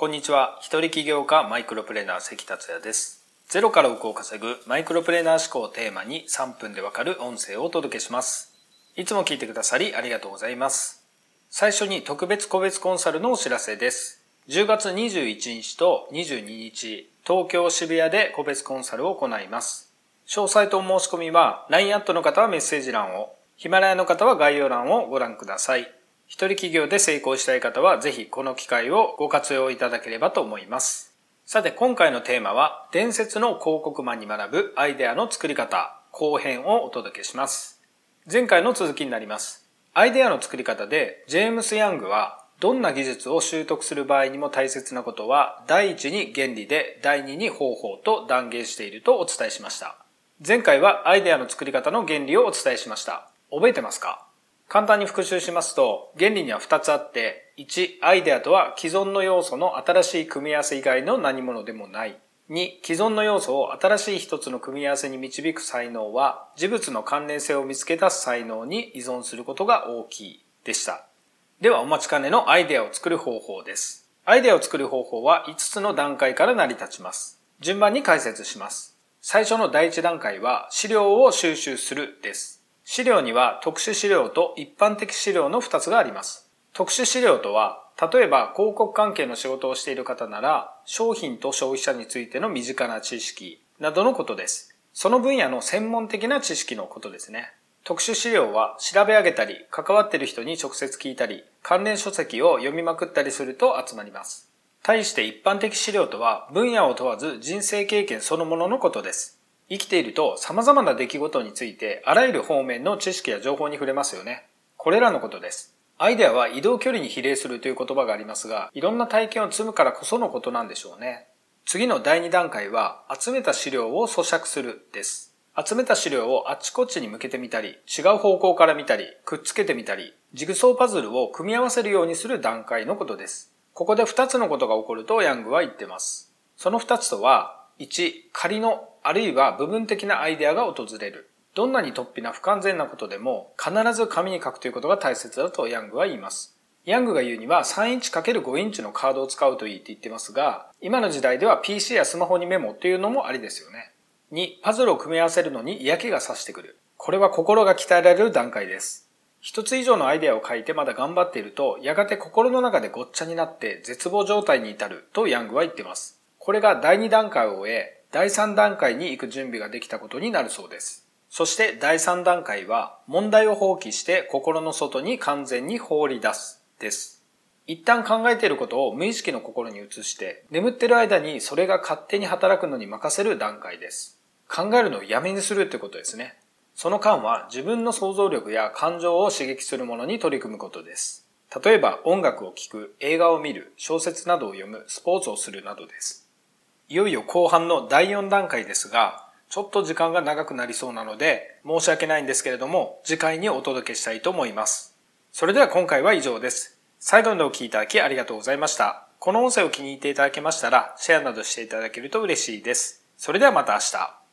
こんにちは。一人起業家マイクロプレーナー関達也です。ゼロから億を稼ぐマイクロプレーナー思考をテーマに3分でわかる音声をお届けします。いつも聞いてくださりありがとうございます。最初に特別個別コンサルのお知らせです。10月21日と22日、東京渋谷で個別コンサルを行います。詳細と申し込みは LINE アットの方はメッセージ欄を、ヒマラヤの方は概要欄をご覧ください。一人企業で成功したい方はぜひこの機会をご活用いただければと思います。さて今回のテーマは伝説の広告マンに学ぶアイデアの作り方後編をお届けします。前回の続きになります。アイデアの作り方でジェームス・ヤングはどんな技術を習得する場合にも大切なことは第一に原理で第二に方法と断言しているとお伝えしました。前回はアイデアの作り方の原理をお伝えしました。覚えてますか？簡単に復習しますと、原理には2つあって、1、アイデアとは既存の要素の新しい組み合わせ以外の何者でもない。2、既存の要素を新しい一つの組み合わせに導く才能は、事物の関連性を見つけ出す才能に依存することが大きいでした。ではお待ちかねのアイデアを作る方法です。アイデアを作る方法は5つの段階から成り立ちます。順番に解説します。最初の第1段階は資料を収集するです。資料には特殊資料と一般的資料の2つがあります。特殊資料とは、例えば広告関係の仕事をしている方なら、商品と消費者についての身近な知識などのことです。その分野の専門的な知識のことですね。特殊資料は調べ上げたり、関わっている人に直接聞いたり、関連書籍を読みまくったりすると集まります。対して一般的資料とは分野を問わず人生経験そのもののことです。生きていると様々な出来事についてあらゆる方面の知識や情報に触れますよね。これらのことです。アイデアは移動距離に比例するという言葉がありますが、いろんな体験を積むからこそのことなんでしょうね。次の第2段階は、集めた資料を咀嚼するです。集めた資料をあっちこっちに向けてみたり、違う方向から見たり、くっつけてみたり、ジグソーパズルを組み合わせるようにする段階のことです。ここで2つのことが起こるとヤングは言ってます。その2つとは、1、仮のあるいは部分的なアイデアが訪れる。どんなに突飛な不完全なことでも必ず紙に書くということが大切だとヤングは言います。ヤングが言うには3インチ ×5 インチのカードを使うといいって言ってますが、今の時代では PC やスマホにメモっていうのもありですよね。2、パズルを組み合わせるのに嫌気がさしてくる。これは心が鍛えられる段階です。一つ以上のアイデアを書いてまだ頑張っていると、やがて心の中でごっちゃになって絶望状態に至るとヤングは言ってます。これが第2段階を終え、第3段階に行く準備ができたことになるそうです。そして第3段階は問題を放棄して心の外に完全に放り出すです。一旦考えていることを無意識の心に移して眠っている間にそれが勝手に働くのに任せる段階です。考えるのをやめにするってことですね。その間は自分の想像力や感情を刺激するものに取り組むことです。例えば音楽を聴く、映画を見る、小説などを読む、スポーツをするなどです。いよいよ後半の第4段階ですが、ちょっと時間が長くなりそうなので、申し訳ないんですけれども、次回にお届けしたいと思います。それでは今回は以上です。最後までお聴きいただきありがとうございました。この音声を気に入っていただけましたら、シェアなどしていただけると嬉しいです。それではまた明日。